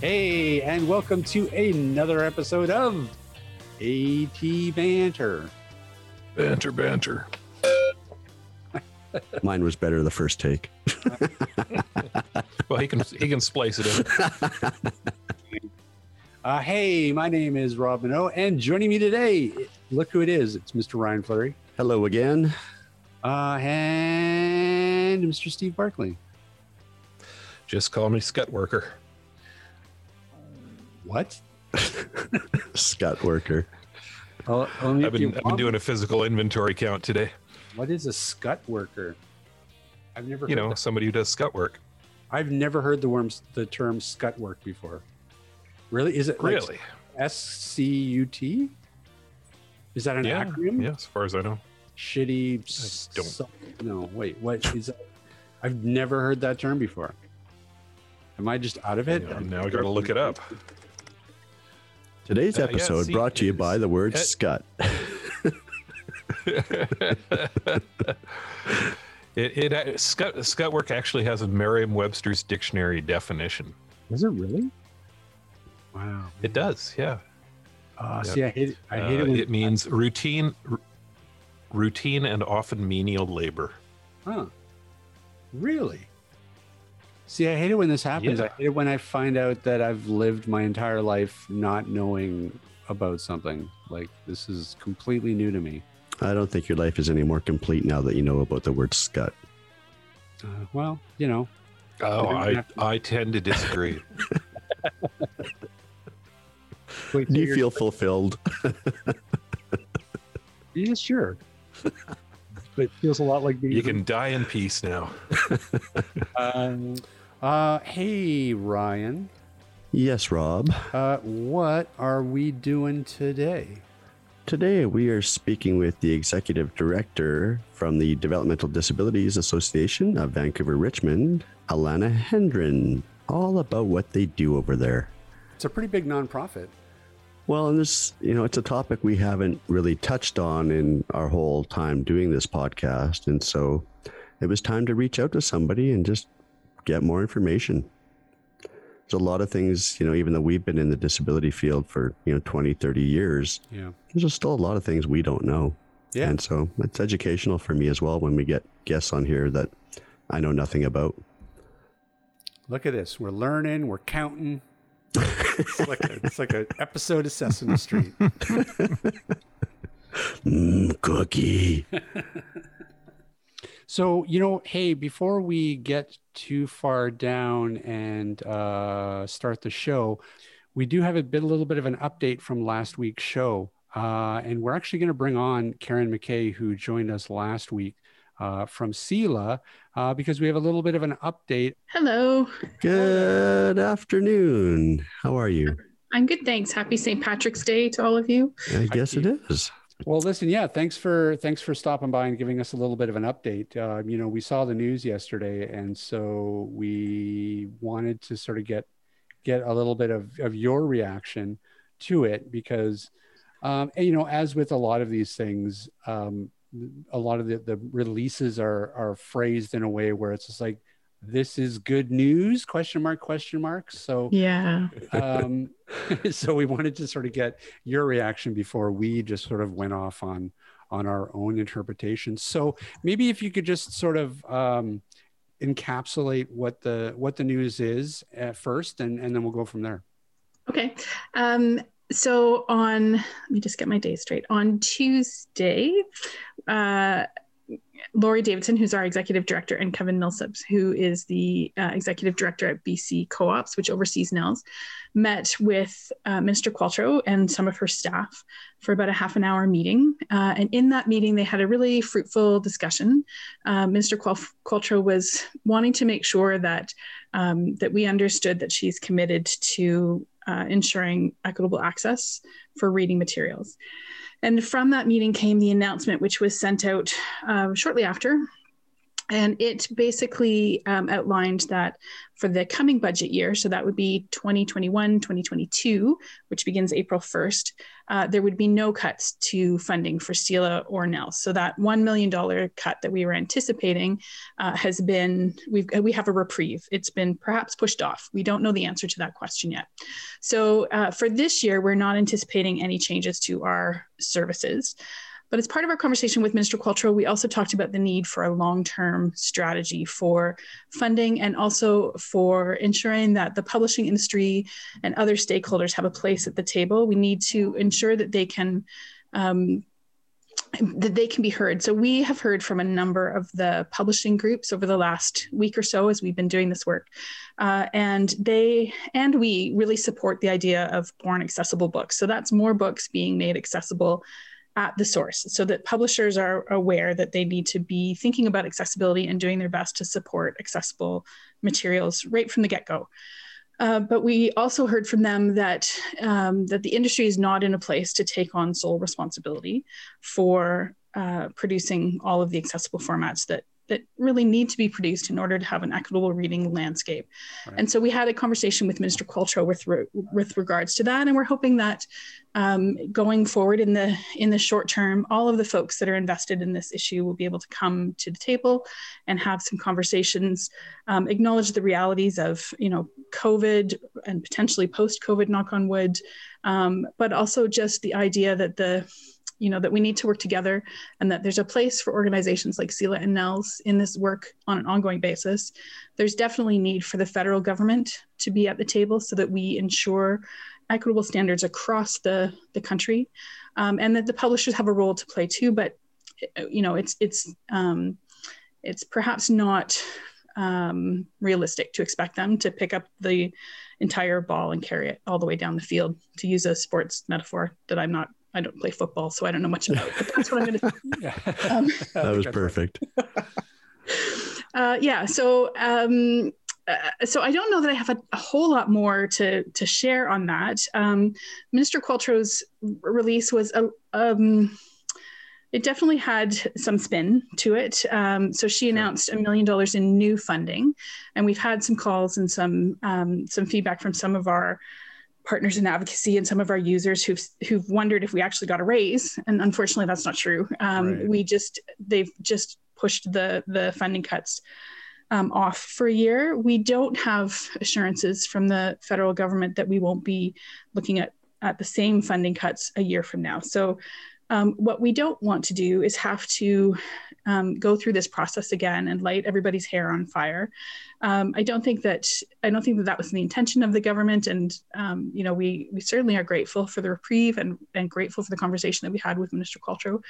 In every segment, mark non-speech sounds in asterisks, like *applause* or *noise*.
Hey, and welcome to another episode of AT Banter. Banter, banter. *laughs* Mine was better the first take. Well, he can he can splice it in. *laughs* Uh, hey, my name is Rob Mineault, and joining me today, look who it is. It's Mr. Ryan Fleury Hello again. uh, and Mr. Steve Barclay. Just call me Scut Worker. What? *laughs* Scott Worker. Oh, only I've if you been I've been doing a physical inventory count today. What is a scut worker? I've never You heard know, that. somebody who does scut work. I've never heard the worms the term scut work before. Really? Is it like Really? S C U T? Is that an Yeah. acronym? Yeah, as far as I know. Shitty. I don't- s- No, wait. What is? That? I've never heard that term before. Am I just out of it? Yeah, now I got to look it up. Today's Uh, yeah, episode see, brought to you by the word uh, Scott. *laughs* it it uh, scut scut work actually has a Merriam-Webster's dictionary definition. Is it really? Wow. It does. Yeah. Uh, yeah. See, I hate it. I hate Uh, it when it means routine r- routine and often menial labor. Huh. Really? See, I hate it when this happens. I hate it when I find out that I've lived my entire life not knowing about something. Like this is completely new to me. I don't think your life is any more complete now that you know about the word scut. Uh, well, you know, Oh, We're I, to- I tend to disagree. *laughs* wait, Do you you're- feel fulfilled? *laughs* Yeah, sure. but it feels a lot like being. you can die in peace now. *laughs* Um, uh, hey, Ryan. Yes, Rob. Uh, what are we doing today? Today we are speaking with the executive director from the Developmental Disabilities Association of Vancouver Richmond, Alanna Hendren, all about what they do over there. It's a pretty big nonprofit. Well, and this, you know, it's a topic we haven't really touched on in our whole time doing this podcast. And so it was time to reach out to somebody and just get more information. There's a lot of things, you know, even though we've been in the disability field for, you know, 20, 30 years, Yeah. there's just still a lot of things we don't know. Yeah. And so it's educational for me as well when we get guests on here that I know nothing about. Look at this. We're learning. We're counting. it's like a, it's like an episode of Sesame Street. *laughs* Mm, cookie. *laughs* So you know, hey, before we get too far down and uh, start the show, we do have a bit, a little bit of an update from last week's show, uh, and we're actually going to bring on Karen McKay, who joined us last week uh, from CELA, uh, because we have a little bit of an update. Hello. Good afternoon. How are you? I'm good, thanks. Happy St. Patrick's Day to all of you. I guess it is. Well, listen, yeah, thanks for thanks for stopping by and giving us a little bit of an update. Uh, you know, we saw the news yesterday, and so we wanted to sort of get get a little bit of, of your reaction to it because, um, and, you know, as with a lot of these things, um, a lot of the, the releases are are phrased in a way where it's just like, "This is good news?" Question mark? Question mark? So Yeah. um, *laughs* so we wanted to sort of get your reaction before we just sort of went off on on our own interpretation. So maybe if you could just sort of um, encapsulate what the what the news is at first, and and then we'll go from there. Okay. Um, so on, let me just get my day straight. On Tuesday, uh, Laurie Davidson, who's our executive director, and Kevin Millsaps, who is the uh, executive director at BC Co-ops, which oversees NNELS, met with uh, Minister Qualtrough and some of her staff for about a half an hour meeting. Uh, and in that meeting, they had a really fruitful discussion. Uh, Minister Qual- Qualtrough was wanting to make sure that um, that we understood that she's committed to uh, ensuring equitable access for reading materials. And from that meeting came the announcement, which was sent out uh, shortly after and it basically um, outlined that for the coming budget year, so that would be 2021, 2022, which begins April 1st, uh, there would be no cuts to funding for CELA or NNELS. So that $1 million cut that we were anticipating uh, has been, we've, we have a reprieve. It's been perhaps pushed off. We don't know the answer to that question yet. So uh, for this year, we're not anticipating any changes to our services. But as part of our conversation with Minister Qualtrough, we also talked about the need for a long term strategy for funding and also for ensuring that the publishing industry and other stakeholders have a place at the table. We need to ensure that they can. Um, that they can be heard. So we have heard from a number of the publishing groups over the last week or so as we've been doing this work, uh, and they and we really support the idea of born accessible books. So that's more books being made accessible at the source so that publishers are aware that they need to be thinking about accessibility and doing their best to support accessible materials right from the get-go. Uh, but we also heard from them that um, that the industry is not in a place to take on sole responsibility for uh, producing all of the accessible formats that that really need to be produced in order to have an equitable reading landscape. Right. And so we had a conversation with Minister Qualtrough with re- with regards to that, and we're hoping that um, going forward in the in the short term, all of the folks that are invested in this issue will be able to come to the table and have some conversations, um, acknowledge the realities of you know COVID and potentially post COVID, knock on wood, um, but also just the idea that the you know that we need to work together and that there's a place for organizations like CELA and NNELS in this work on an ongoing basis. There's definitely need for the federal government to be at the table so that we ensure equitable standards across the, the country um, and that the publishers have a role to play too. But you know, it's it's um, it's perhaps not um, realistic to expect them to pick up the entire ball and carry it all the way down the field. To use a sports metaphor that I'm not I don't play football, so I don't know much about. It, but that's what I'm going *laughs* to. Um, that was *laughs* perfect. Uh, yeah. So. Um, uh, so I don't know that I have a, a, whole lot more to to share on that. Um, Minister Qualtrough's release was a, um, it definitely had some spin to it. Um, so she announced a million dollars in new funding, and we've had some calls and some um, some feedback from some of our partners in advocacy and some of our users who've who've wondered if we actually got a raise and unfortunately that's not true um, right. we just they've just pushed the the funding cuts um, off for a year. We don't have assurances from the federal government that we won't be looking at at the same funding cuts a year from now. So um, what we don't want to do is have to um, go through this process again and light everybody's hair on fire. Um, I don't think that I don't think that that was the intention of the government, and um, you know we we certainly are grateful for the reprieve and and grateful for the conversation that we had with Minister Qualtrough.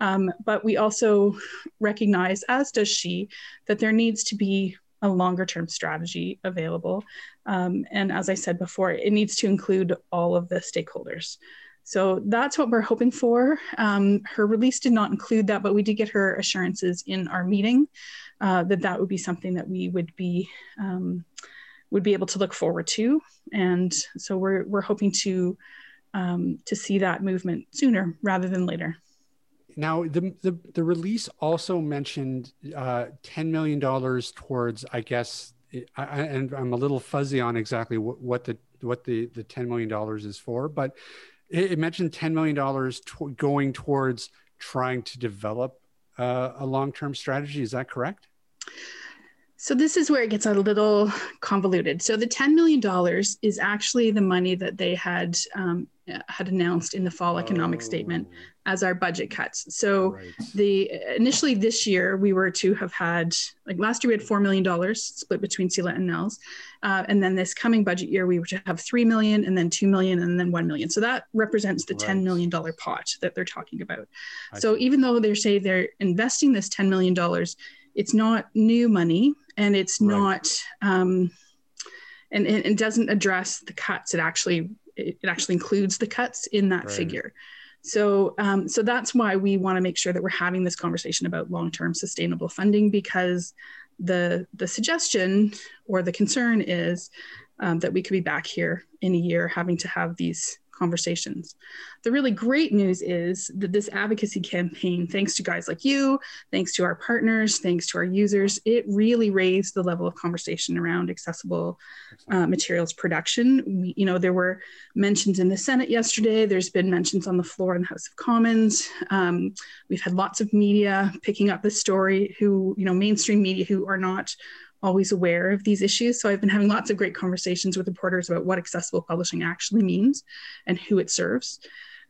Um, but we also recognize, as does she, that there needs to be a longer term strategy available. Um, and as I said before, it needs to include all of the stakeholders. So that's what we're hoping for. Um, her release did not include that, but we did get her assurances in our meeting uh, that that would be something that we would be um, would be able to look forward to. And so we're we're hoping to um, to see that movement sooner rather than later. Now, the the, the release also mentioned uh, ten million dollars towards, I guess, I, and I'm a little fuzzy on exactly what, what the what the the ten million dollars is for, but it, mentioned $10 million to- going towards trying to develop uh, a long-term strategy. Is that correct? So this is where it gets a little convoluted. So the $10 million is actually the money that they had um, had announced in the fall economic oh. statement as our budget cuts. So right. the initially this year we were to have had like last year we had four million dollars split between CELA and NNELS, uh, and then this coming budget year we were to have three million, and then two million, and then one million. So that represents the right. ten million dollar pot that they're talking about. I so see. even though they say they're investing this ten million dollars, it's not new money, and it's right. not. Um, and it doesn't address the cuts. It actually it, actually includes the cuts in that right. figure. So, um, so that's why we want to make sure that we're having this conversation about long-term sustainable funding because the the suggestion or the concern is um, that we could be back here in a year having to have these conversations. The really great news is that this advocacy campaign, thanks to guys like you, thanks to our partners, thanks to our users, it really raised the level of conversation around accessible uh, materials production. We, you know, there were mentions in the Senate yesterday. There's been mentions on the floor in the House of Commons. Um, we've had lots of media picking up this story, who you know, mainstream media who are not always aware of these issues. So I've been having lots of great conversations with reporters about what accessible publishing actually means and who it serves.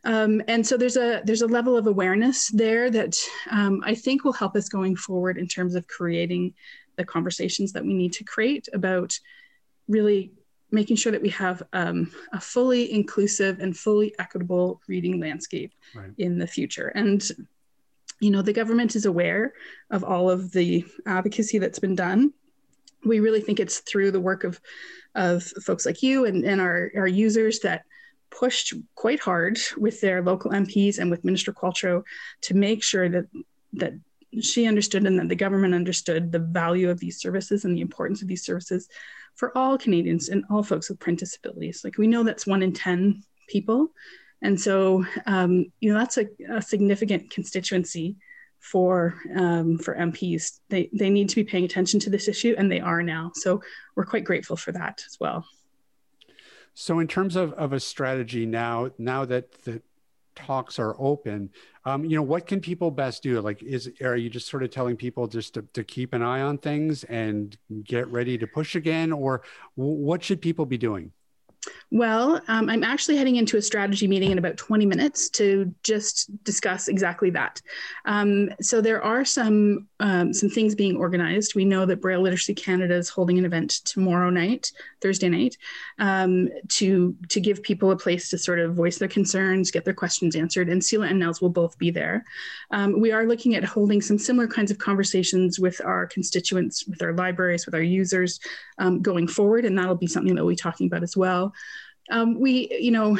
Um, and so there's a there's a level of awareness there that um, I think will help us going forward in terms of creating the conversations that we need to create about really making sure that we have um, a fully inclusive and fully equitable reading landscape right. in the future. And you know the government is aware of all of the advocacy that's been done we really think it's through the work of of folks like you and, and our, our users that pushed quite hard with their local MPs and with Minister Qualtrough to make sure that that she understood and that the government understood the value of these services and the importance of these services for all Canadians and all folks with print disabilities. Like we know that's one in 10 people. And so, um, you know, that's a, a significant constituency for um, for MPs. They they need to be paying attention to this issue, and they are now. So we're quite grateful for that as well. So in terms of, of a strategy now, now that the talks are open, um, you know, what can people best do? Like, is are you just sort of telling people just to, to keep an eye on things and get ready to push again, or what should people be doing? Well, um, I'm actually heading into a strategy meeting in about 20 minutes to just discuss exactly that. Um, so there are some um, some things being organized. We know that Braille Literacy Canada is holding an event tomorrow night, Thursday night, um, to to give people a place to sort of voice their concerns, get their questions answered, and CELA and NNELS will both be there. Um, we are looking at holding some similar kinds of conversations with our constituents, with our libraries, with our users um, going forward, and that'll be something that we'll be talking about as well. Um, we, you know,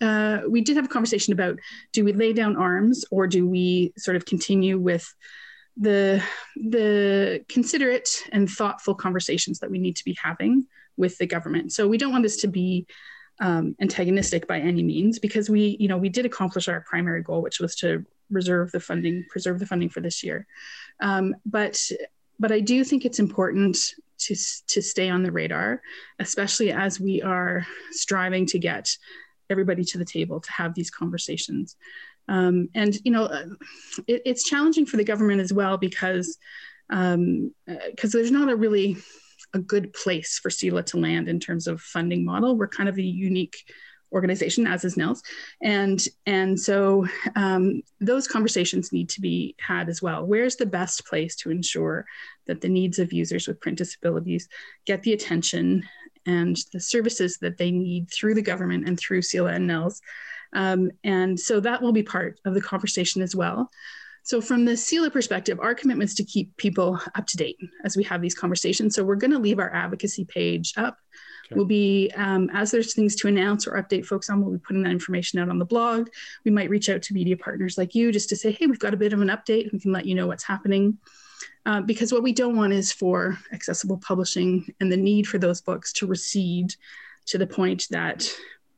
uh, we did have a conversation about do we lay down arms or do we sort of continue with the the considerate and thoughtful conversations that we need to be having with the government. So we don't want this to be um, antagonistic by any means because we, you know, we did accomplish our primary goal, which was to reserve the funding, preserve the funding for this year. Um, but but I do think it's important to, to stay on the radar, especially as we are striving to get everybody to the table to have these conversations. Um, and, you know, uh, it, it's challenging for the government as well because because um, uh, there's not a really a good place for CELA to land in terms of funding model. We're kind of a unique organization, as is NNELS. And, and so um, those conversations need to be had as well. Where's the best place to ensure that the needs of users with print disabilities get the attention and the services that they need through the government and through CELA and NNELS? Um, and so that will be part of the conversation as well. So, from the CELA perspective, our commitment is to keep people up to date as we have these conversations. So, we're going to leave our advocacy page up We'll be, um, as there's things to announce or update folks on, we'll be putting that information out on the blog. We might reach out to media partners like you just to say, hey, we've got a bit of an update. We can let you know what's happening. Uh, because what we don't want is for accessible publishing and the need for those books to recede to the point that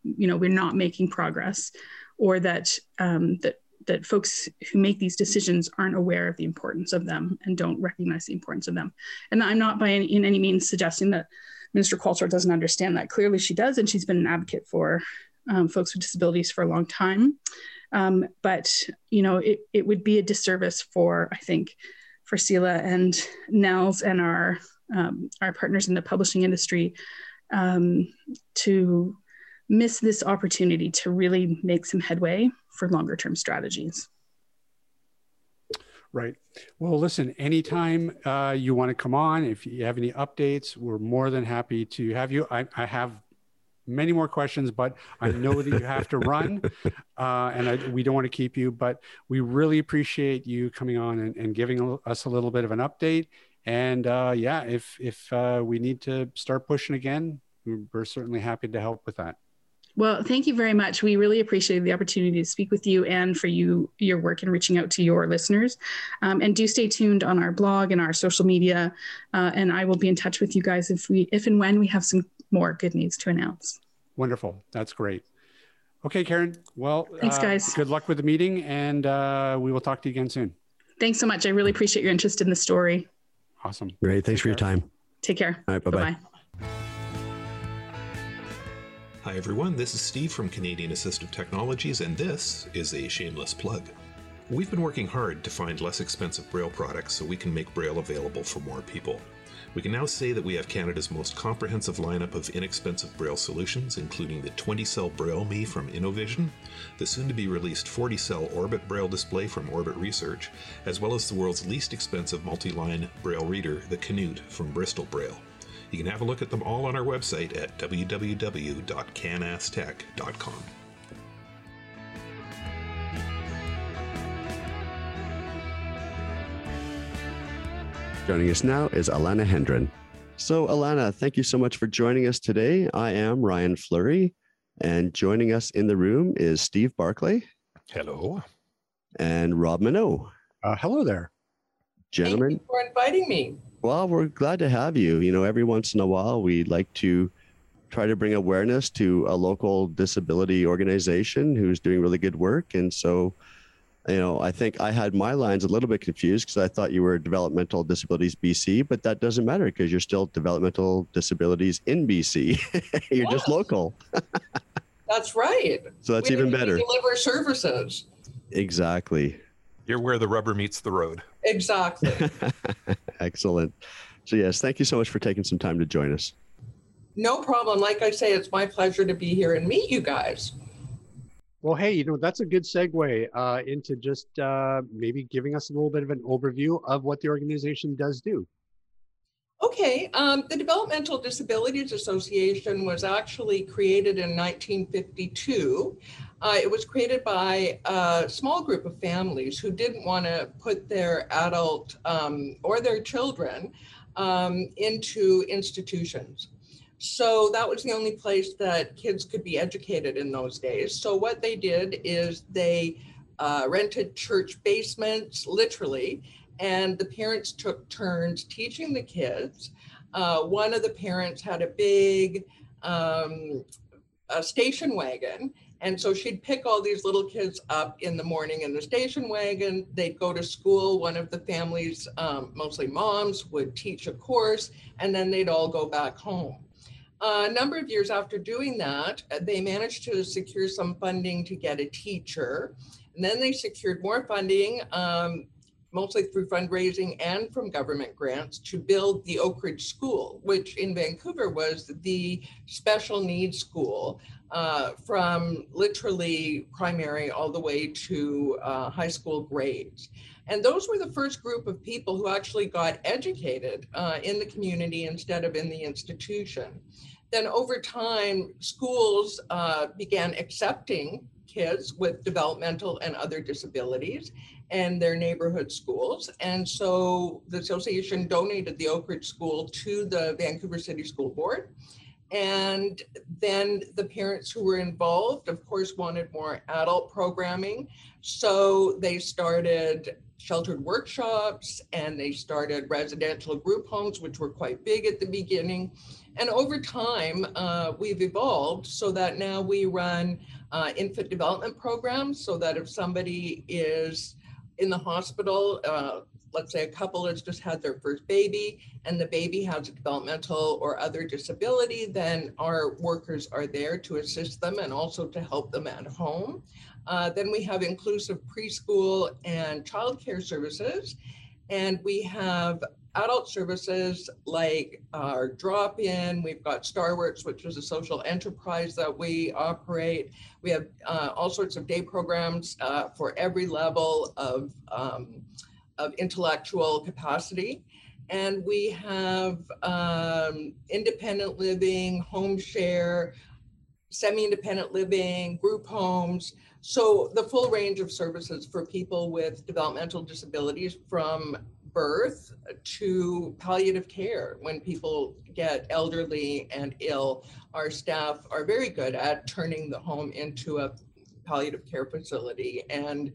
you know we're not making progress or that um, that that folks who make these decisions aren't aware of the importance of them and don't recognize the importance of them. And I'm not by any, in any means suggesting that Minister Qualtrough doesn't understand that. Clearly, she does, and she's been an advocate for um, folks with disabilities for a long time. Um, but you know, it, it would be a disservice for I think for CELA and NNELS and our um, our partners in the publishing industry um, to miss this opportunity to really make some headway for longer term strategies. Right. Well, listen, anytime uh, you want to come on, if you have any updates, we're more than happy to have you. I, I have many more questions, but I know that you have to *laughs* run uh, and I, we don't want to keep you, but we really appreciate you coming on and, and giving us a little bit of an update. And uh, yeah, if, if uh, we need to start pushing again, we're certainly happy to help with that. Well, thank you very much. We really appreciate the opportunity to speak with you and for you your work in reaching out to your listeners. Um, and do stay tuned on our blog and our social media. Uh, and I will be in touch with you guys if we if and when we have some more good news to announce. Wonderful. That's great. Okay, Karen. Well, Thanks, uh, guys. Good luck with the meeting, and uh, we will talk to you again soon. Thanks so much. I really appreciate your interest in the story. Awesome. Great. Thanks for your time. Take care. All right. Bye bye. Hi, everyone. This is Steve from Canadian Assistive Technologies, and this is a shameless plug. We've been working hard to find less expensive Braille products so we can make Braille available for more people. We can now say that we have Canada's most comprehensive lineup of inexpensive Braille solutions, including the 20 cell Braille Me from Innovision, the soon to be released 40 cell Orbit Braille display from Orbit Research, as well as the world's least expensive multi line Braille reader, the Canute from Bristol Braille. You can have a look at them all on our website at www.canasstech.com. Joining us now is Alanna Hendren. So, Alanna, thank you so much for joining us today. I am Ryan Fleury, and joining us in the room is Steve Barclay Hello. and Rob Mineault. Uh, hello there. Gentlemen, Thank you for inviting me. Well, we're glad to have you. You know, every once in a while, we like to try to bring awareness to a local disability organization who's doing really good work. And so, you know, I think I had my lines a little bit confused because I thought you were Developmental Disabilities BC, but that doesn't matter because you're still Developmental Disabilities in BC. *laughs* you're just local. *laughs* That's right. So that's We- even we better. deliver services. Exactly. You're where the rubber meets the road. Exactly. *laughs* Excellent. So, yes, thank you so much for taking some time to join us. no problem. Like I say, it's my pleasure to be here and meet you guys. Well, hey, you know, that's a good segue uh, into just uh, maybe giving us a little bit of an overview of what the organization does do. Okay, um, the Developmental Disabilities Association was actually created in 1952. Uh, it was created by a small group of families who didn't want to put their adult um, or their children um, into institutions. So that was the only place that kids could be educated in those days. So what they did is they uh, rented church basements, literally, and the parents took turns teaching the kids. Uh, one of the parents had a big um, a station wagon. And so she'd pick all these little kids up in the morning in the station wagon. They'd go to school. One of the families, um, mostly moms, would teach a course, and then they'd all go back home. Uh, a number of years after doing that, they managed to secure some funding to get a teacher. And then they secured more funding, um, mostly through fundraising and from government grants, to build the Oak Ridge School, which in Vancouver was the special needs school uh, from literally primary all the way to uh, high school grades. And those were the first group of people who actually got educated uh, in the community instead of in the institution. Then over time, schools uh, began accepting kids with developmental and other disabilities and their neighborhood schools. And so the association donated the Oak Ridge School to the Vancouver City School Board. And then the parents who were involved, of course, wanted more adult programming. So they started sheltered workshops and they started residential group homes, which were quite big at the beginning. And over time, uh, we've evolved so that now we run uh, infant development programs so that if somebody is in the hospital, uh, let's say a couple has just had their first baby and the baby has a developmental or other disability, then our workers are there to assist them and also to help them at home. Uh, then we have inclusive preschool and childcare services. And we have adult services like our drop in. We've got Starworks, which is a social enterprise that we operate. We have uh, all sorts of day programs uh, for every level of, um, of intellectual capacity. And we have um, independent living, home share, semi independent living, group homes. So, the full range of services for people with developmental disabilities from birth to palliative care. When people get elderly and ill, our staff are very good at turning the home into a palliative care facility. And,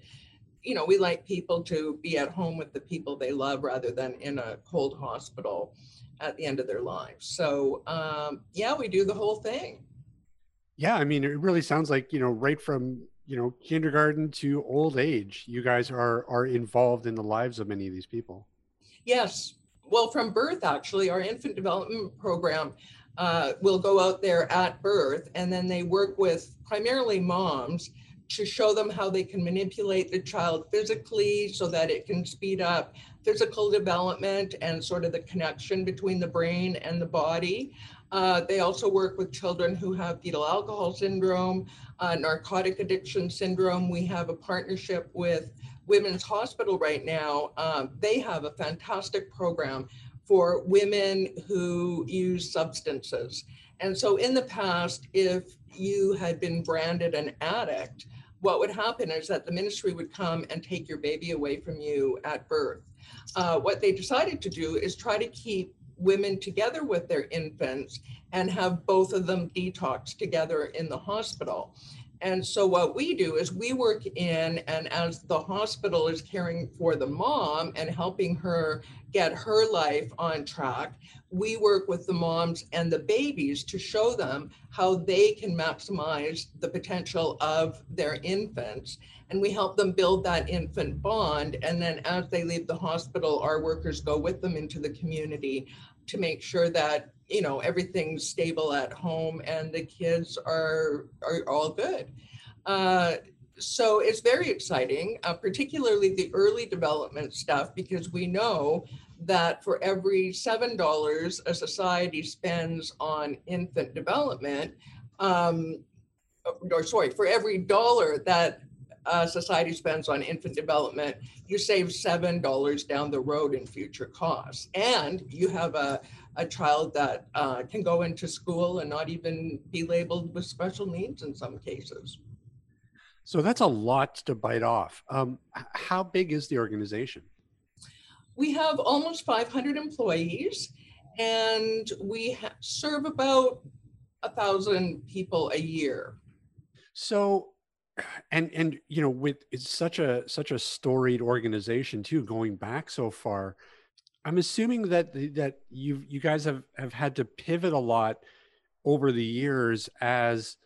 you know, we like people to be at home with the people they love rather than in a cold hospital. at the end of their lives. So um, yeah, we do the whole thing. Yeah, I mean, it really sounds like you know, right from you know kindergarten to old age, you guys are are involved in the lives of many of these people. Yes, well, from birth actually, our infant development program uh, will go out there at birth, and then they work with primarily moms to show them how they can manipulate the child physically so that it can speed up physical development and sort of the connection between the brain and the body. Uh, they also work with children who have fetal alcohol syndrome, uh, narcotic addiction syndrome. We have a partnership with Women's Hospital right now. Um, they have a fantastic program for women who use substances. And so in the past, if you had been branded an addict, what would happen is that the ministry would come and take your baby away from you at birth. Uh, what they decided to do is try to keep women together with their infants and have both of them detox together in the hospital. And so what we do is we work in, and as the hospital is caring for the mom and helping her get her life on track, we work with the moms and the babies to show them how they can maximize the potential of their infants. And we help them build that infant bond. And then as they leave the hospital, our workers go with them into the community to make sure that you know everything's stable at home and the kids are are all good. Uh, so it's very exciting uh, particularly the early development stuff because we know that for every seven dollars a society spends on infant development um, or sorry for every dollar that uh, society spends on infant development, you save seven dollars down the road in future costs, and you have a a child that uh, can go into school and not even be labeled with special needs in some cases. So that's a lot to bite off. Um, how big is the organization? We have almost 500 employees, and we ha- serve about a thousand people a year. So and and you know with it's such a such a storied organization too going back so far i'm assuming that that you you guys have have had to pivot a lot over the years as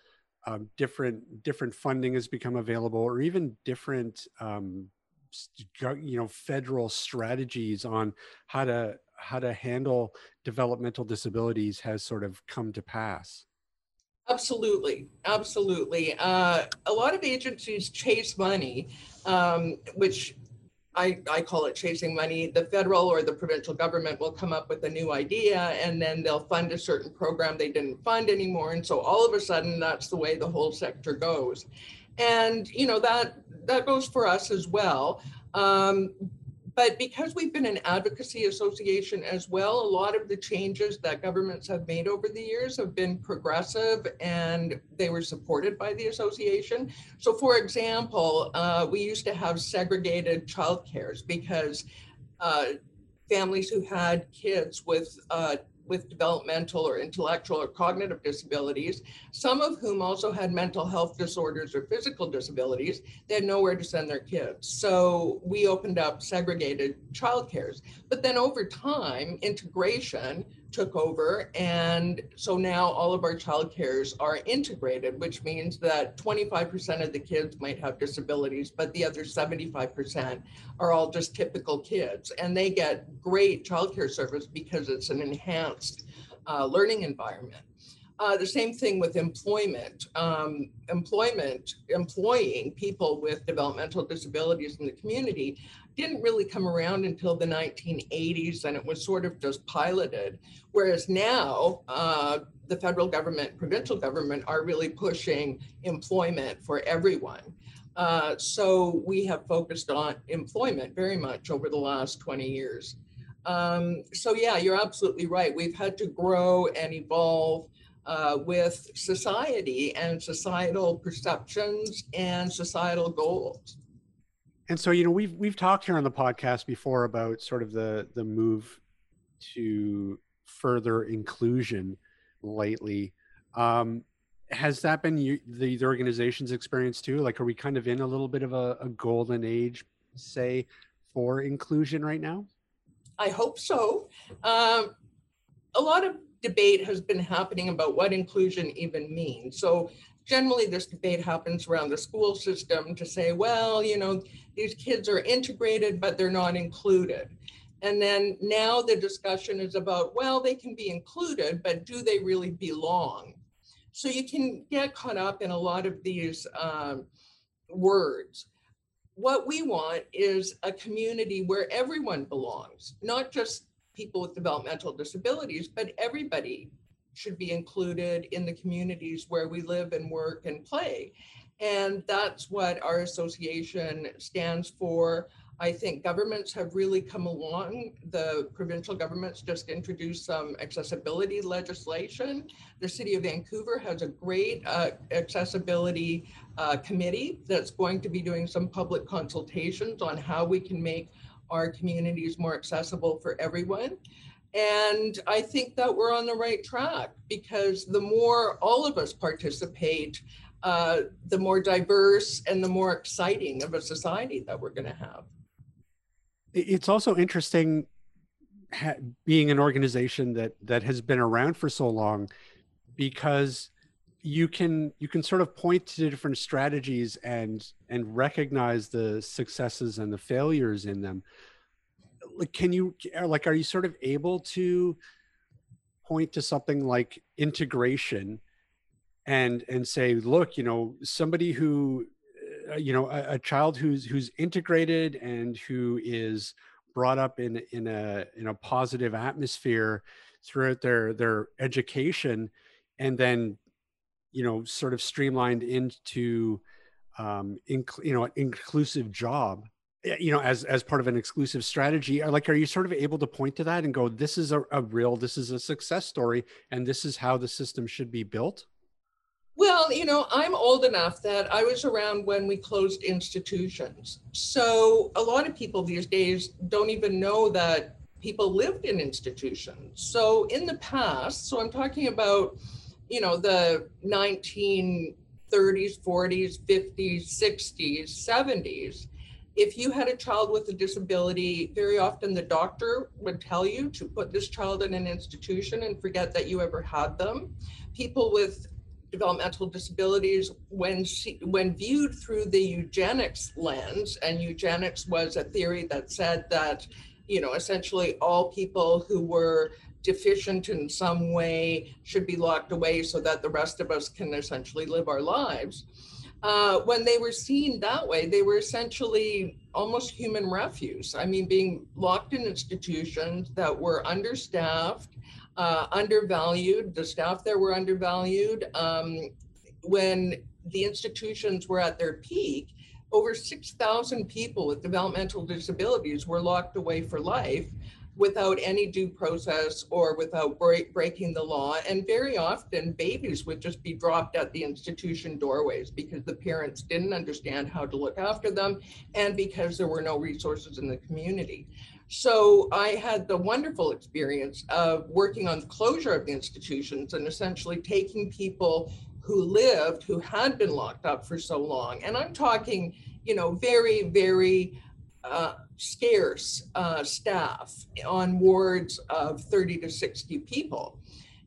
um, different different funding has become available or even different um, you know federal strategies on how to how to handle developmental disabilities has sort of come to pass Absolutely, absolutely. Uh, a lot of agencies chase money, um, which I, I call it chasing money. The federal or the provincial government will come up with a new idea and then they'll fund a certain program they didn't fund anymore. And so all of a sudden, that's the way the whole sector goes. And you know that that goes for us as well. Um, but because we've been an advocacy association as well, a lot of the changes that governments have made over the years have been progressive and they were supported by the association. So, for example, uh, we used to have segregated child cares because uh, families who had kids with uh, with developmental or intellectual or cognitive disabilities, some of whom also had mental health disorders or physical disabilities, they had nowhere to send their kids. So we opened up segregated childcares. But then over time, integration took over. And so now all of our child cares are integrated, which means that 25% of the kids might have disabilities, but the other 75% are all just typical kids. And they get great child care service because it's an enhanced uh, learning environment. Uh, the same thing with employment. Um, employment, employing people with developmental disabilities in the community didn't really come around until the 1980s and it was sort of just piloted. Whereas now, uh, the federal government, provincial government are really pushing employment for everyone. Uh, so we have focused on employment very much over the last 20 years. Um, so, yeah, you're absolutely right. We've had to grow and evolve uh, with society and societal perceptions and societal goals and so you know we've we've talked here on the podcast before about sort of the the move to further inclusion lately. Um has that been you, the, the organization's experience too? Like are we kind of in a little bit of a, a golden age say for inclusion right now? I hope so. Um a lot of debate has been happening about what inclusion even means. So generally this debate happens around the school system to say, well, you know, these kids are integrated, but they're not included. And then now the discussion is about, well, they can be included, but do they really belong? So you can get caught up in a lot of these um, words. What we want is a community where everyone belongs, not just people with developmental disabilities, but everybody should be included in the communities where we live and work and play. And that's what our association stands for. I think governments have really come along. The provincial governments just introduced some accessibility legislation. The City of Vancouver has a great uh, accessibility uh, committee that's going to be doing some public consultations on how we can make our communities more accessible for everyone. And I think that we're on the right track because the more all of us participate, uh, the more diverse and the more exciting of a society that we're going to have. It's also interesting being an organization that that has been around for so long because you can you can sort of point to different strategies and and recognize the successes and the failures in them like can you like are you sort of able to point to something like integration and and say look you know somebody who uh, you know a, a, child who's who's integrated and who is brought up in in a in a positive atmosphere throughout their their education and then you know sort of streamlined into um inc- you know an inclusive job you know as as part of an exclusive strategy like are you sort of able to point to that and go this is a, a real this is a success story and this is how the system should be built well, you know, I'm old enough that I was around when we closed institutions. So a lot of people these days don't even know that people lived in institutions. So in the past, so I'm talking about, you know, the 1930s, 40s, 50s, 60s, 70s, if you had a child with a disability, very often the doctor would tell you to put this child in an institution and forget that you ever had them. People with developmental disabilities, when when viewed through the eugenics lens, and eugenics was a theory that said that, you know, essentially all people who were deficient in some way should be locked away so that the rest of us can essentially live our lives uh, when they were seen that way, they were essentially almost human refuse. I mean, being locked in institutions that were understaffed, uh, undervalued. The staff there were undervalued. Um, when the institutions were at their peak, over 6,000 people with developmental disabilities were locked away for life without any due process or without break, breaking the law. And very often, babies would just be dropped at the institution doorways because the parents didn't understand how to look after them and because there were no resources in the community. So I had the wonderful experience of working on the closure of the institutions and essentially taking people who lived, who had been locked up for so long. And I'm talking, you know, very, very uh, scarce uh, staff on wards of 30 to 60 people.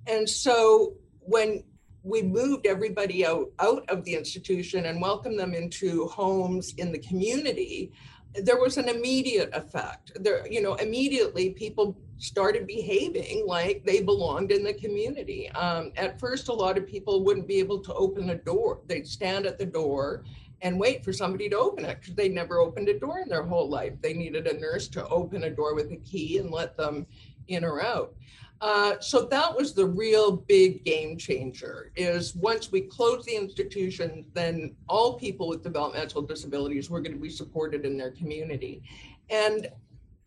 And so when we moved everybody out, out of the institution and welcomed them into homes in the community, there was an immediate effect. There, you know, immediately people started behaving like they belonged in the community. Um, at first, a lot of people wouldn't be able to open a door. They'd stand at the door and wait for somebody to open it because they never opened a door in their whole life. They needed a nurse to open a door with a key and let them in or out. Uh, so that was the real big game changer is once we closed the institution, then all people with developmental disabilities were going to be supported in their community. And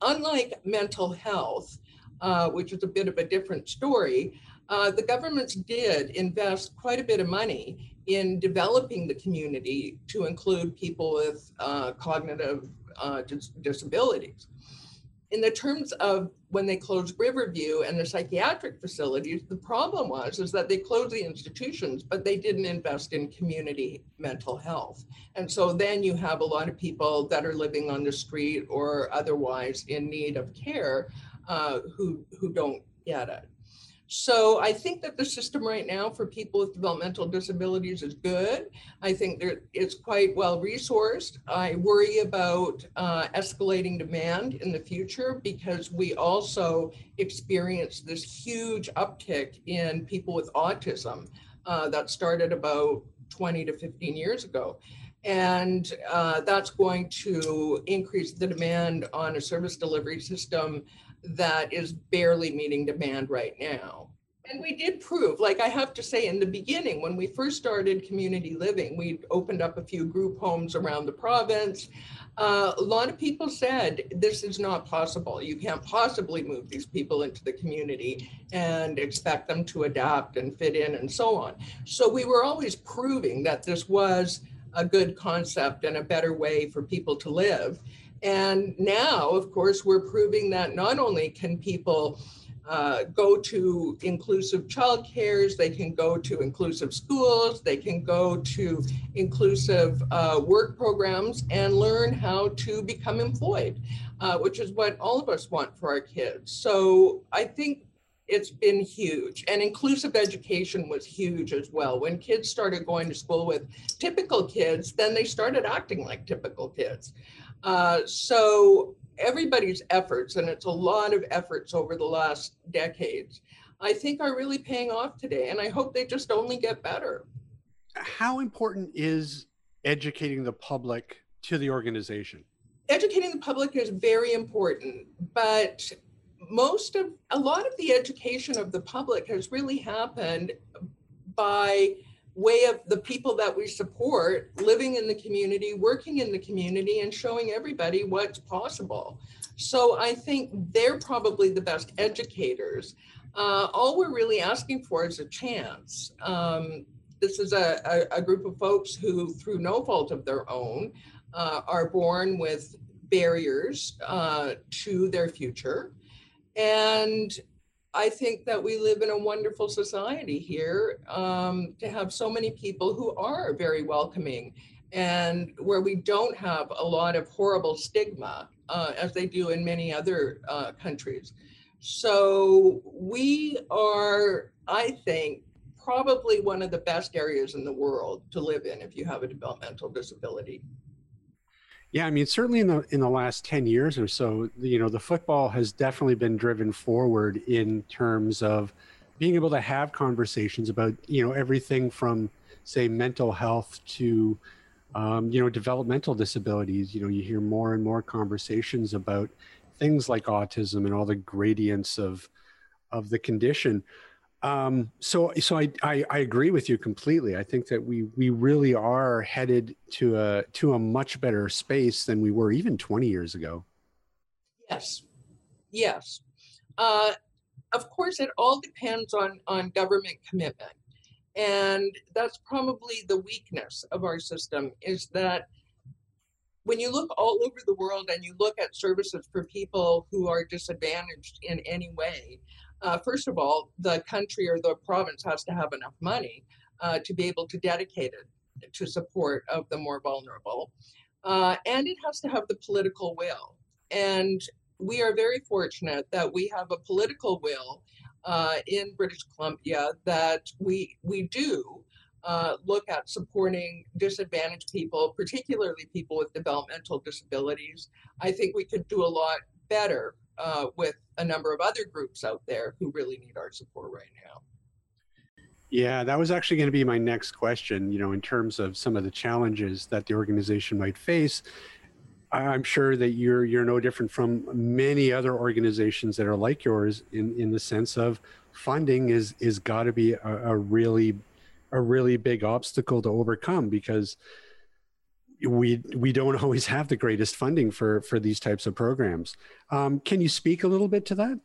unlike mental health, uh, which is a bit of a different story, uh, the governments did invest quite a bit of money in developing the community to include people with uh, cognitive uh, dis- disabilities. In the terms of when they closed Riverview and the psychiatric facilities, the problem was is that they closed the institutions, but they didn't invest in community mental health. And so then you have a lot of people that are living on the street or otherwise in need of care uh, who who don't get it. So I think that the system right now for people with developmental disabilities is good. I think there, it's quite well resourced. I worry about uh, escalating demand in the future because we also experience this huge uptick in people with autism uh, that started about 20 to 15 years ago. And uh, that's going to increase the demand on a service delivery system that is barely meeting demand right now. And we did prove, like I have to say, in the beginning, when we first started community living, we opened up a few group homes around the province. Uh, a lot of people said this is not possible. You can't possibly move these people into the community and expect them to adapt and fit in and so on. So we were always proving that this was a good concept and a better way for people to live. And now, of course, we're proving that not only can people uh, go to inclusive child cares, they can go to inclusive schools, they can go to inclusive uh, work programs and learn how to become employed, uh, which is what all of us want for our kids. So I think it's been huge. And inclusive education was huge as well. When kids started going to school with typical kids, then they started acting like typical kids. Uh, so everybody's efforts, and it's a lot of efforts over the last decades, I think are really paying off today. And I hope they just only get better. How important is educating the public to the organization? Educating the public is very important, but most of a lot of the education of the public has really happened by way of the people that we support living in the community, working in the community, and showing everybody what's possible. So I think they're probably the best educators. Uh, all we're really asking for is a chance. Um, this is a, a, a, group of folks who, through no fault of their own, uh, are born with barriers uh, to their future. And I think that we live in a wonderful society here um, to have so many people who are very welcoming and where we don't have a lot of horrible stigma uh, as they do in many other uh, countries. So we are, I think, probably one of the best areas in the world to live in if you have a developmental disability. Yeah, I mean, certainly in the in the last ten years or so, you know, the football has definitely been driven forward in terms of being able to have conversations about you know everything from say mental health to um, you know developmental disabilities. You know, you hear more and more conversations about things like autism and all the gradients of of the condition. Um, so, so I, I, I agree with you completely. I think that we we really are headed to a to a much better space than we were even 20 years ago. Yes, yes. Uh, of course, it all depends on on government commitment, and that's probably the weakness of our system is that when you look all over the world and you look at services for people who are disadvantaged in any way, uh, first of all, the country or the province has to have enough money uh, to be able to dedicate it to support of the more vulnerable. Uh, and it has to have the political will. And we are very fortunate that we have a political will uh, in British Columbia that we, we do uh, look at supporting disadvantaged people, particularly people with developmental disabilities. I think we could do a lot better uh, with a number of other groups out there who really need our support right now. Yeah, that was actually going to be my next question. You know, in terms of some of the challenges that the organization might face, I'm sure that you're you're no different from many other organizations that are like yours in in the sense of funding is is got to be a, a really a really big obstacle to overcome because we we don't *laughs* always have the greatest funding for for these types of programs. Um, can you speak a little bit to that?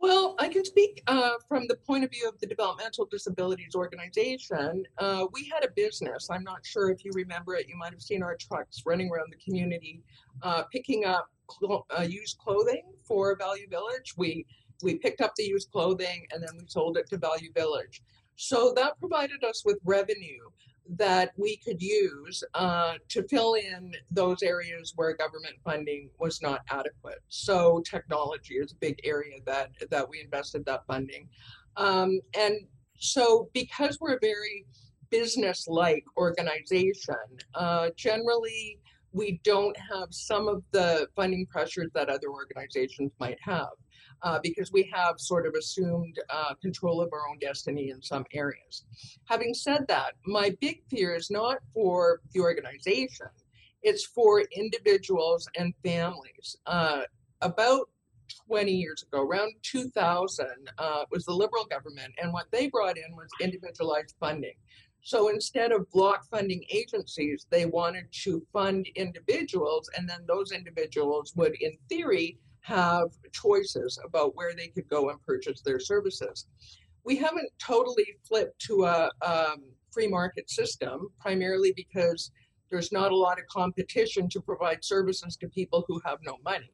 Well, I can speak uh, from the point of view of the Developmental Disabilities Organization. Uh, we had a business. I'm not sure if you remember it. You might have seen our trucks running around the community, uh, picking up cl- uh, used clothing for Value Village. We we picked up the used clothing and then we sold it to Value Village. So that provided us with revenue that we could use uh, to fill in those areas where government funding was not adequate. So technology is a big area that that we invested that funding. Um, and so, because we're a very business like organization, uh, generally we don't have some of the funding pressures that other organizations might have. Uh, because we have sort of assumed uh, control of our own destiny in some areas. Having said that, my big fear is not for the organization, it's for individuals and families. Uh, about 20 years ago, around 2000, uh, was the Liberal government, and what they brought in was individualized funding. So instead of block funding agencies, they wanted to fund individuals, and then those individuals would, in theory, have choices about where they could go and purchase their services. We haven't totally flipped to a um, free market system, primarily because there's not a lot of competition to provide services to people who have no money.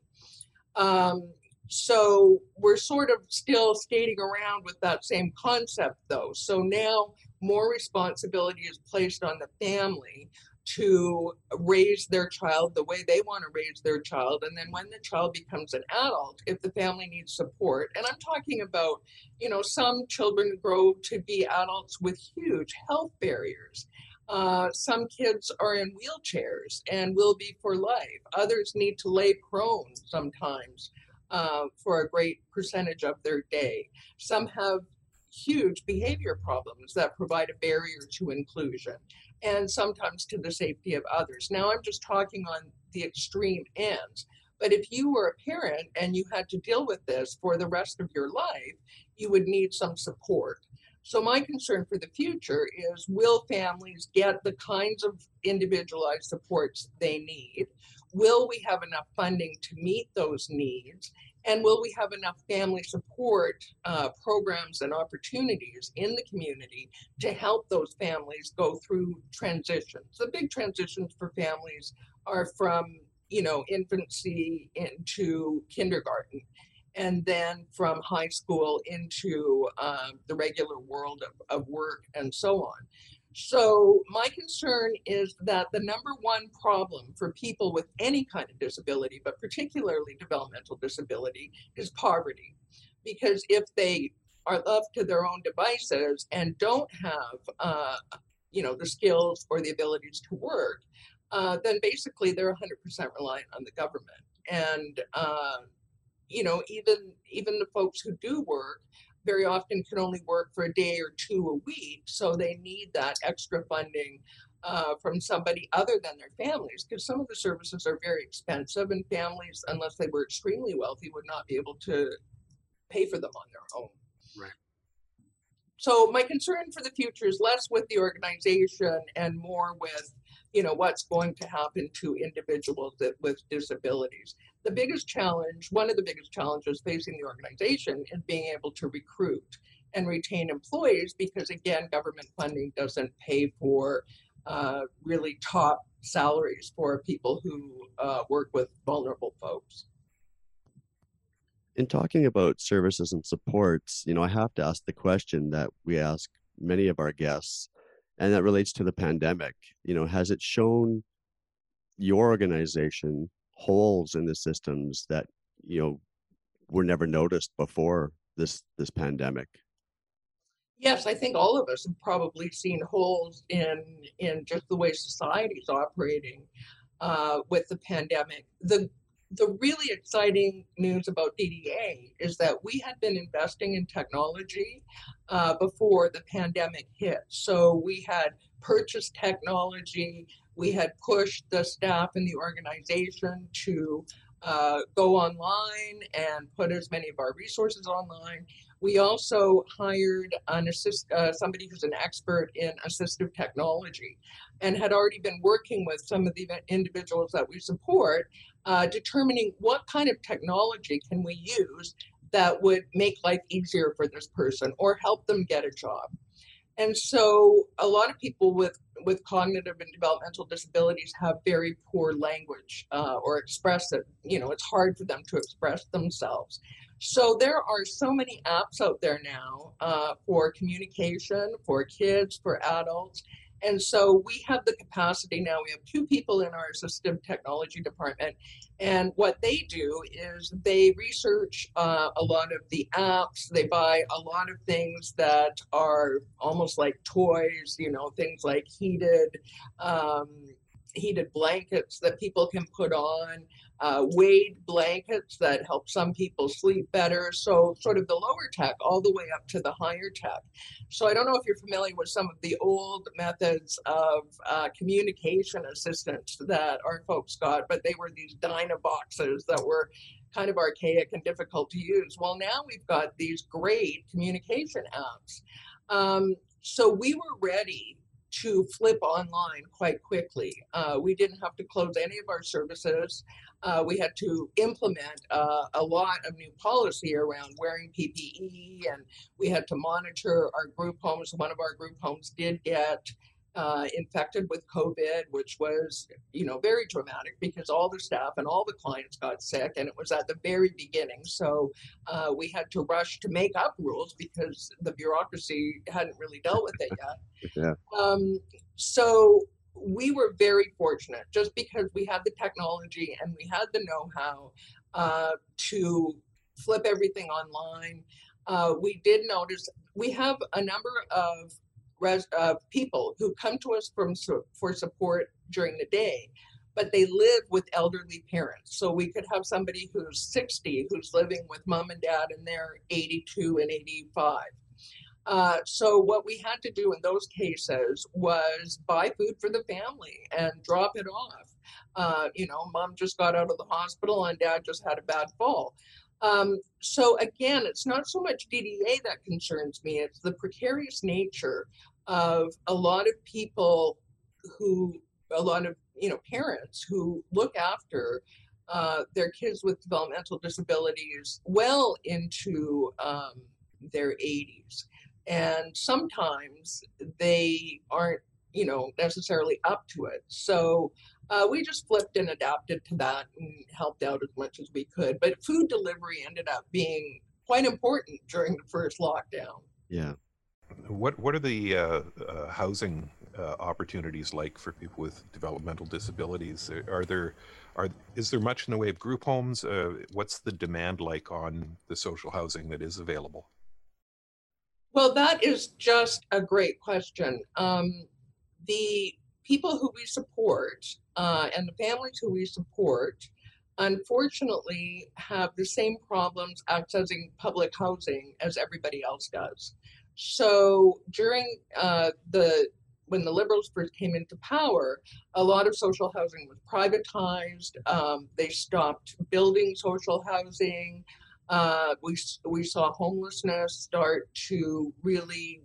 Um, so we're sort of still skating around with that same concept, though. So now more responsibility is placed on the family to raise their child the way they want to raise their child. And then when the child becomes an adult, if the family needs support, and I'm talking about, you know, some children grow to be adults with huge health barriers. Uh, some kids are in wheelchairs and will be for life. Others need to lay prone sometimes uh, for a great percentage of their day. Some have huge behavior problems that provide a barrier to inclusion and sometimes to the safety of others. Now, I'm just talking on the extreme ends. But if you were a parent and you had to deal with this for the rest of your life, you would need some support. So, my concern for the future is will families get the kinds of individualized supports they need? Will we have enough funding to meet those needs? And will we have enough family support uh, programs and opportunities in the community to help those families go through transitions? The big transitions for families are from, you know, infancy into kindergarten, and then from high school into uh, the regular world of, of work and so on. So, my concern is that the number one problem for people with any kind of disability, but particularly developmental disability, is poverty. Because if they are left to their own devices and don't have, uh, you know, the skills or the abilities to work, uh, then basically they're 100% reliant on the government. And, uh, you know, even even the folks who do work very often can only work for a day or two a week. So they need that extra funding uh, from somebody other than their families because some of the services are very expensive and families, unless they were extremely wealthy, would not be able to pay for them on their own. Right. So my concern for the future is less with the organization and more with you know what's going to happen to individuals that, with disabilities. The biggest challenge one of the biggest challenges facing the organization is being able to recruit and retain employees because again government funding doesn't pay for uh, really top salaries for people who uh, work with vulnerable folks. In talking about services and supports you know i have to ask the question that we ask many of our guests and that relates to the pandemic you know has it shown your organization holes in the systems that you know were never noticed before this this pandemic? Yes i think all of us have probably seen holes in in just the way society's operating uh, with the pandemic. The the really exciting news about DDA is that we had been investing in technology uh, before the pandemic hit. So we had purchased technology, we had pushed the staff in the organization to uh, go online and put as many of our resources online. We also hired an assist, uh, somebody who's an expert in assistive technology and had already been working with some of the individuals that we support, uh, determining what kind of technology can we use that would make life easier for this person or help them get a job. And so a lot of people with, with cognitive and developmental disabilities have very poor language uh, or express it. You know, it's hard for them to express themselves. So there are so many apps out there now uh, for communication, for kids, for adults. And so we have the capacity now. We have two people in our assistive technology department. And what they do is they research uh, a lot of the apps. They buy a lot of things that are almost like toys, you know, things like heated. Um, heated blankets that people can put on uh, weight blankets that help some people sleep better. So, sort of the lower tech all the way up to the higher tech. So, I don't know if you're familiar with some of the old methods of uh, communication assistance that our folks got, but they were these DynaVoxes that were kind of archaic and difficult to use. Well, now we've got these great communication apps. Um, so, we were ready to flip online quite quickly. Uh, we didn't have to close any of our services uh, we had to implement uh, a lot of new policy around wearing PPE, and we had to monitor our group homes. One of our group homes did get uh, infected with COVID, which was, you know, very dramatic because all the staff and all the clients got sick, and it was at the very beginning. So uh, we had to rush to make up rules because the bureaucracy hadn't really dealt with it yet. *laughs* yeah. Um, so we were very fortunate just because we had the technology and we had the know-how uh, to flip everything online. Uh, we did notice we have a number of res, uh, people who come to us from for support during the day, but they live with elderly parents. So we could have somebody who's 60 who's living with mom and dad and they're 82 and 85. Uh, so what we had to do in those cases was buy food for the family and drop it off. Uh, you know, mom just got out of the hospital and dad just had a bad fall. Um, so again, it's not so much DDA that concerns me; it's the precarious nature of a lot of people who, a lot of you know, parents who look after uh, their kids with developmental disabilities well into um, their 80s and sometimes they aren't you know necessarily up to it. So uh, we just flipped and adapted to that and helped out as much as we could. But food delivery ended up being quite important during the first lockdown. Yeah what what are the uh, uh, housing uh, opportunities like for people with developmental disabilities are there are is there much in the way of group homes uh, what's the demand like on the social housing that is available well, that is just a great question. Um, the people who we support uh, and the families who we support, unfortunately, have the same problems accessing public housing as everybody else does. So during uh, the when the liberals first came into power, a lot of social housing was privatized. Um, they stopped building social housing. Uh, we we saw homelessness start to really,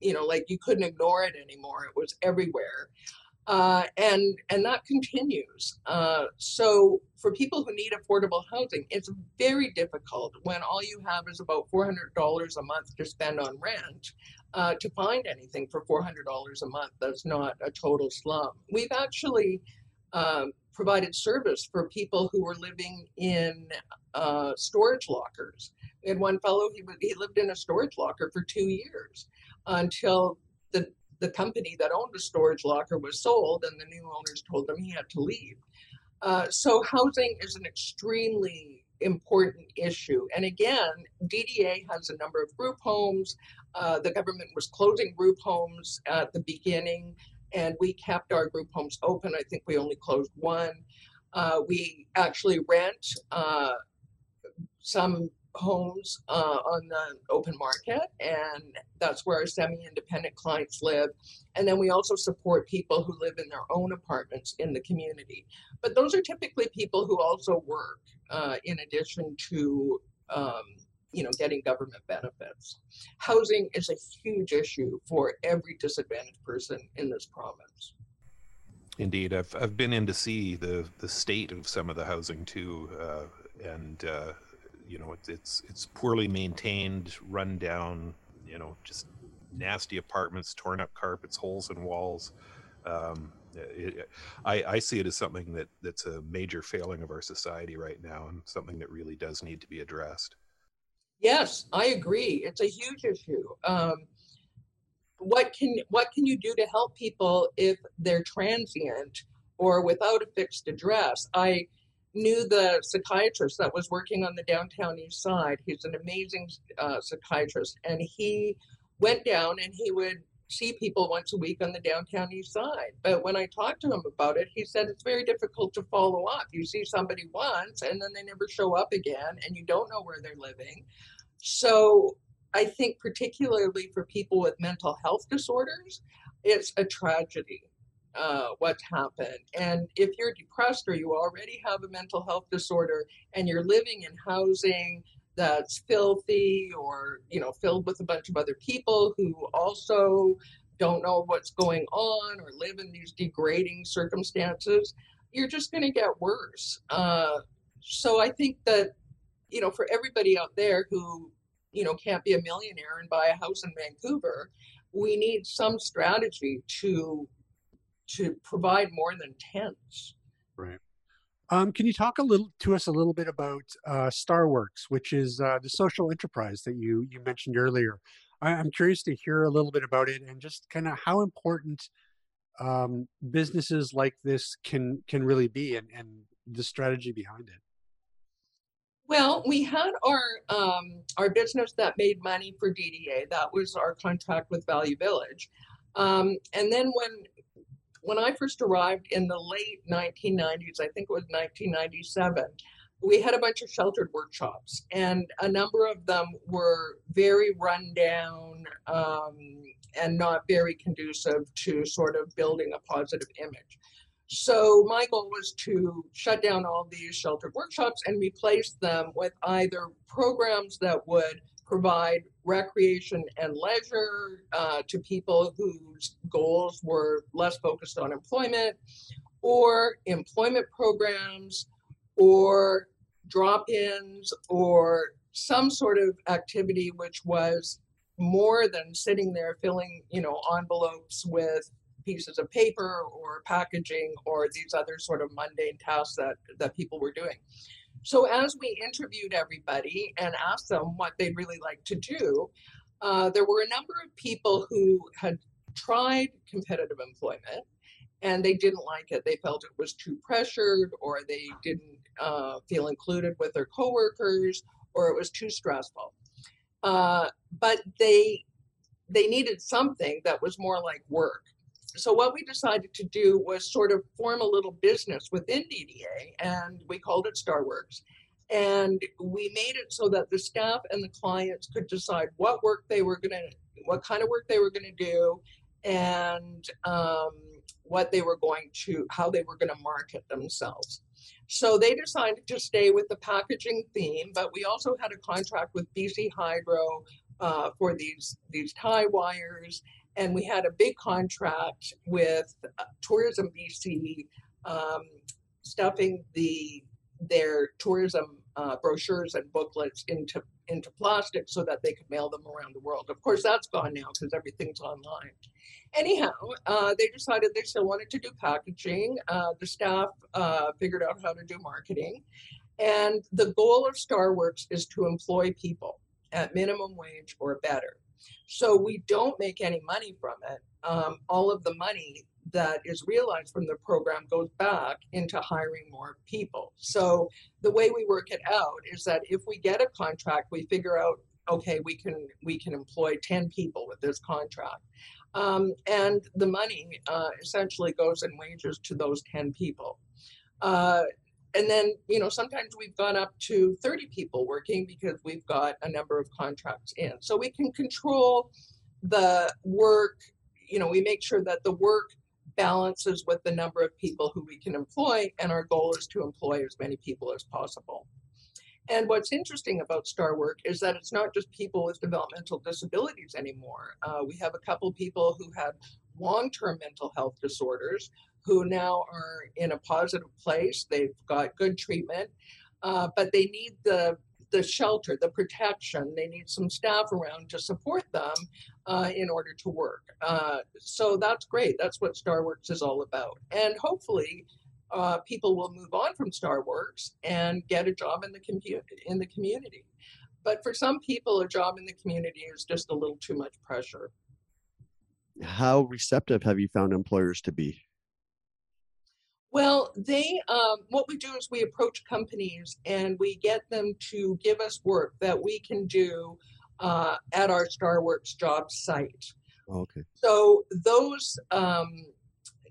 you know, like you couldn't ignore it anymore. It was everywhere, uh, and and that continues. Uh, so for people who need affordable housing, it's very difficult when all you have is about four hundred dollars a month to spend on rent. Uh, to find anything for four hundred dollars a month that's not a total slum. We've actually um, provided service for people who were living in uh, storage lockers. Had one fellow, he, he lived in a storage locker for two years until the, the company that owned the storage locker was sold and the new owners told him he had to leave. Uh, so housing is an extremely important issue. And again, DDA has a number of group homes. Uh, the government was closing group homes at the beginning, and we kept our group homes open. I think we only closed one. Uh, we actually rent uh, some homes uh, on the open market, and that's where our semi-independent clients live. And then we also support people who live in their own apartments in the community. But those are typically people who also work uh, in addition to, um, you know, getting government benefits. Housing is a huge issue for every disadvantaged person in this province. Indeed, I've I've been in to see the the state of some of the housing too, uh, and uh, you know it's it's it's poorly maintained, run down, you know, just nasty apartments, torn up carpets, holes in walls. Um, it, I, I see it as something that that's a major failing of our society right now, and something that really does need to be addressed. Yes, I agree. It's a huge issue. Um, what can what can you do to help people if they're transient or without a fixed address? I knew the psychiatrist that was working on the downtown east side. He's an amazing uh, psychiatrist, and he went down and he would see people once a week on the downtown east side. But when I talked to him about it, he said it's very difficult to follow up. You see somebody once and then they never show up again, and you don't know where they're living. So I think, particularly for people with mental health disorders, it's a tragedy uh, what's happened. And if you're depressed or you already have a mental health disorder and you're living in housing that's filthy or you know filled with a bunch of other people who also don't know what's going on or live in these degrading circumstances you're just going to get worse uh, so i think that you know for everybody out there who you know can't be a millionaire and buy a house in vancouver we need some strategy to to provide more than tents right um, can you talk a little to us a little bit about uh, Starworks, which is uh, the social enterprise that you you mentioned earlier? I, am curious to hear a little bit about it and just kind of how important um, businesses like this can can really be and, and the strategy behind it. Well, we had our um, our business that made money for DDA. That was our contract with Value Village. Um, and then when when I first arrived in the late 1990s, I think it was 1997, we had a bunch of sheltered workshops, and a number of them were very rundown um, and not very conducive to sort of building a positive image. So my goal was to shut down all these sheltered workshops and replace them with either programs that would provide recreation and leisure uh, to people whose goals were less focused on employment, or employment programs, or drop ins, or some sort of activity which was more than sitting there filling, you know, envelopes with pieces of paper or packaging or these other sort of mundane tasks that, that people were doing. So as we interviewed everybody and asked them what they'd really like to do, uh, there were a number of people who had tried competitive employment and they didn't like it. They felt it was too pressured or they didn't uh, feel included with their coworkers or it was too stressful. Uh, but they they needed something that was more like work so what we decided to do was sort of form a little business within DDA, and we called it Starworks. And we made it so that the staff and the clients could decide what work they were going to, what kind of work they were going to do, and um, what they were going to, how they were going to market themselves. So they decided to stay with the packaging theme, but we also had a contract with BC Hydro uh, for these these tie wires and we had a big contract with uh, Tourism BC, um, stuffing the their tourism uh, brochures and booklets into into plastic so that they could mail them around the world. Of course, that's gone now because everything's online. Anyhow, uh, they decided they still wanted to do packaging. Uh, the staff uh, figured out how to do marketing. And the goal of Starworks is to employ people at minimum wage or better. So we don't make any money from it. Um, all of the money that is realized from the program goes back into hiring more people. So the way we work it out is that if we get a contract, we figure out okay, we can we can employ ten people with this contract, um, and the money uh, essentially goes in wages to those ten people. Uh, and then you know sometimes we've gone up to 30 people working because we've got a number of contracts in so we can control the work you know we make sure that the work balances with the number of people who we can employ and our goal is to employ as many people as possible and what's interesting about star work is that it's not just people with developmental disabilities anymore. Uh, we have a couple people who had long term mental health disorders who now are in a positive place. They've got good treatment, uh, but they need the the shelter, the protection. They need some staff around to support them uh, in order to work. Uh, so that's great. That's what Starworks is all about. And hopefully, uh, people will move on from Starworks and get a job in the commu- in the community. But for some people, a job in the community is just a little too much pressure. how receptive have you found employers to be? Well, they um, what we do is we approach companies and we get them to give us work that we can do uh, at our StarWorks job site. Okay. So those, um,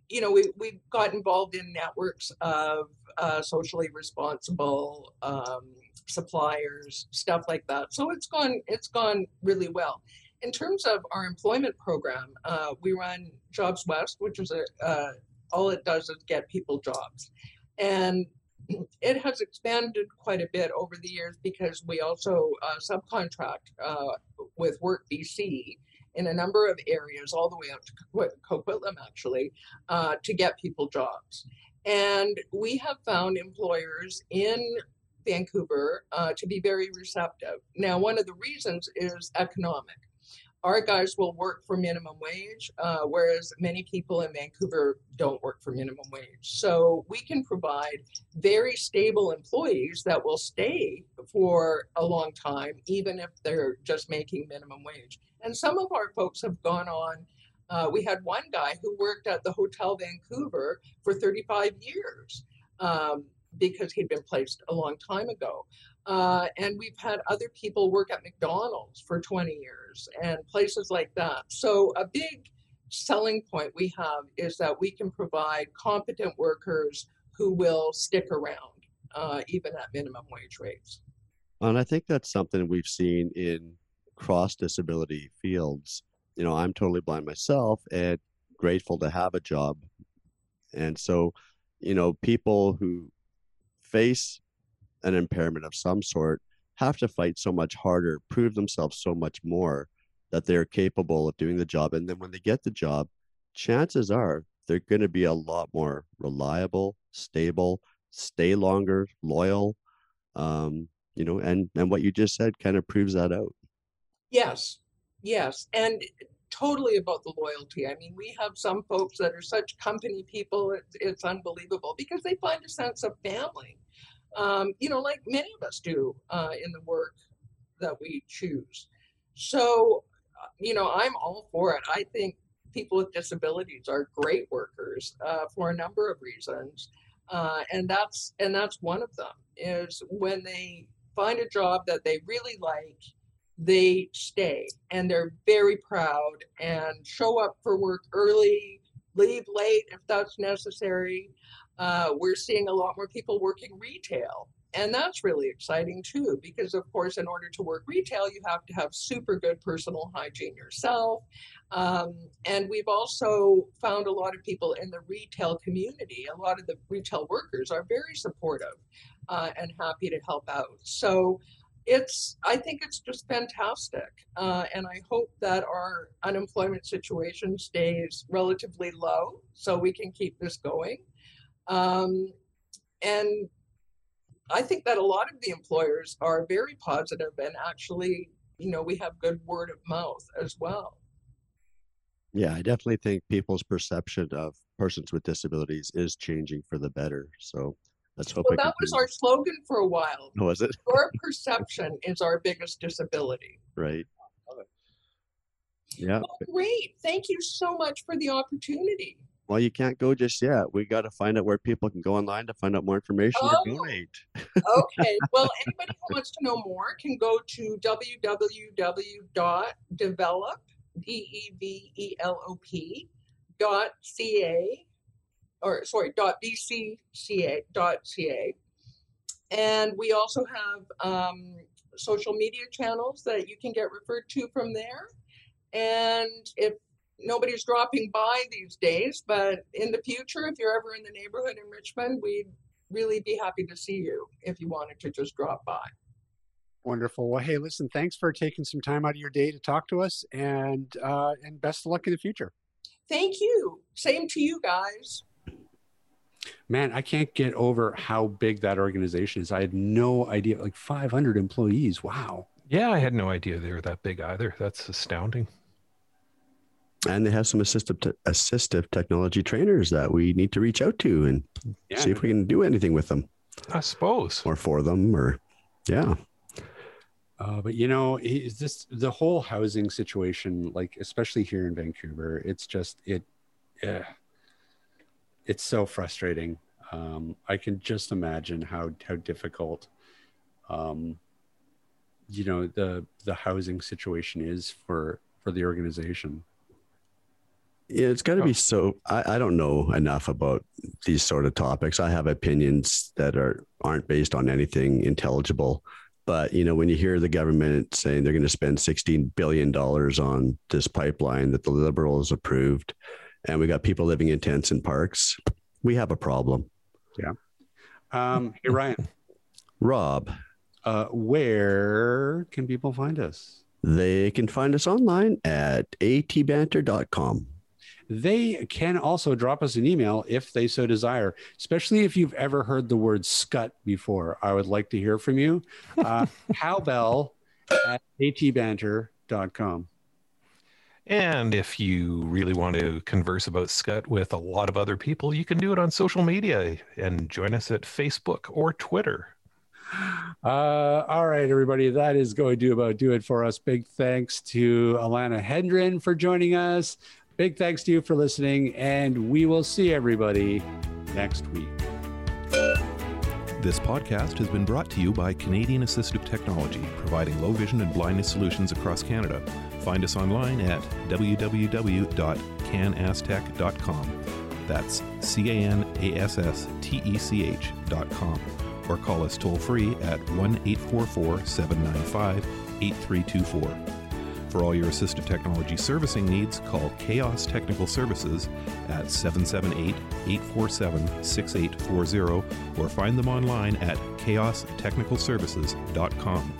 you know, we we got involved in networks of uh, socially responsible um, suppliers, stuff like that. So it's gone it's gone really well. In terms of our employment program, uh, we run Jobs West, which is a uh, all it does is get people jobs. And *clears throat* it has expanded quite a bit over the years because we also uh, subcontract uh, with Work BC in a number of areas, all the way up to Coquitlam, actually, uh, to get people jobs. And we have found employers in Vancouver uh, to be very receptive. Now, one of the reasons is economic our guys will work for minimum wage, uh, whereas many people in Vancouver don't work for minimum wage. So we can provide very stable employees that will stay for a long time, even if they're just making minimum wage. And some of our folks have gone on. Uh, we had one guy who worked at the Hotel Vancouver for 35 years. Um, because he'd been placed a long time ago. Uh, and we've had other people work at McDonald's for 20 years and places like that. So, a big selling point we have is that we can provide competent workers who will stick around, uh, even at minimum wage rates. And I think that's something we've seen in cross disability fields. You know, I'm totally blind myself and grateful to have a job. And so, you know, people who face an impairment of some sort have to fight so much harder, prove themselves so much more that they're capable of doing the job. And then when they get the job, chances are they're going to be a lot more reliable, stable, stay longer, loyal. Um, you know, and and what you just said kind of proves that out. Yes, yes, and totally about the loyalty. I mean, we have some folks that are such company people; it's, unbelievable because they find a sense of family um, you know, like many of us do uh, in the work that we choose. So, uh, you know, I'm all for it. I think people with disabilities are great workers uh, for a number of reasons, uh, and that's and that's one of them is when they find a job that they really like, they stay and they're very proud and show up for work early, leave late if that's necessary. Uh, we're seeing a lot more people working retail. And that's really exciting too, because of course, in order to work retail, you have to have super good personal hygiene yourself. Um, and we've also found a lot of people in the retail community, a lot of the retail workers are very supportive uh, and happy to help out. So it's, I think it's just fantastic. Uh, and I hope that our unemployment situation stays relatively low so we can keep this going. Um, and I think that a lot of the employers are very positive and actually, you know, we have good word of mouth as well. Yeah, I definitely think people's perception of persons with disabilities is changing for the better. So let's hope. Well, that was our slogan for a while. *laughs* Was it? Your perception is our biggest disability. Right. Yeah. Well, great. Thank you so much for the opportunity. Well, you can't go just yet. We got to find out where people can go online to find out more information Oh. or donate. okay. *laughs* Well, anybody who wants to know more can go to www.develop, D-E-V-E-L-O-P, dot C-A, or sorry, dot B-C-C-A, dot C-A. And we also have um, social media channels that you can get referred to from there. And if nobody's dropping by these days, but in the future, if you're ever in the neighborhood in Richmond, we'd really be happy to see you if you wanted to just drop by. Wonderful. Well, hey, listen, thanks for taking some time out of your day to talk to us, and uh, and best of luck in the future. Thank you. Same to you guys. Man, I can't get over how big that organization is. I had no idea, like 500 employees. Wow. Yeah, I had no idea they were that big either. That's astounding. And they have some assistive te- assistive technology trainers that we need to reach out to and Yeah. see if we can do anything with them I suppose. or for them or yeah. Uh, but you know, is this the whole housing situation, like especially here in Vancouver, it's just it, yeah, it's so frustrating. Um, I can just imagine how how difficult, um, you know, the the housing situation is for for the organization. Yeah, it's got to be so. I, I don't know enough about these sort of topics. I have opinions that are aren't based on anything intelligible. But you know, when you hear the government saying they're going to spend sixteen billion dollars on this pipeline that the Liberals approved, and we got people living in tents and parks, we have a problem. Yeah. Um, hey Ryan, Rob, uh, where can people find us? they can find us online at atbanter.com. They can also drop us an email if they so desire, especially if you've ever heard the word scut before. I would like to hear from you. Uh, *laughs* cowbell at atbanter.com. And if you really want to converse about Scud with a lot of other people, you can do it on social media and join us at Facebook or Twitter. Uh, all right, everybody, that is going to about do it for us. Big thanks to Alanna Hendren for joining us. Big thanks to you for listening, and we will see everybody next week. This podcast has been brought to you by Canadian Assistive Technology, providing low vision and blindness solutions across Canada. Find us online at www.canasstech.com. That's C A N A S S T E C H.com. Or call us toll free at 1 844 795 8324. For all your assistive technology servicing needs, call Chaos Technical Services at 778 847 6840 or find them online at chaostechnicalservices.com.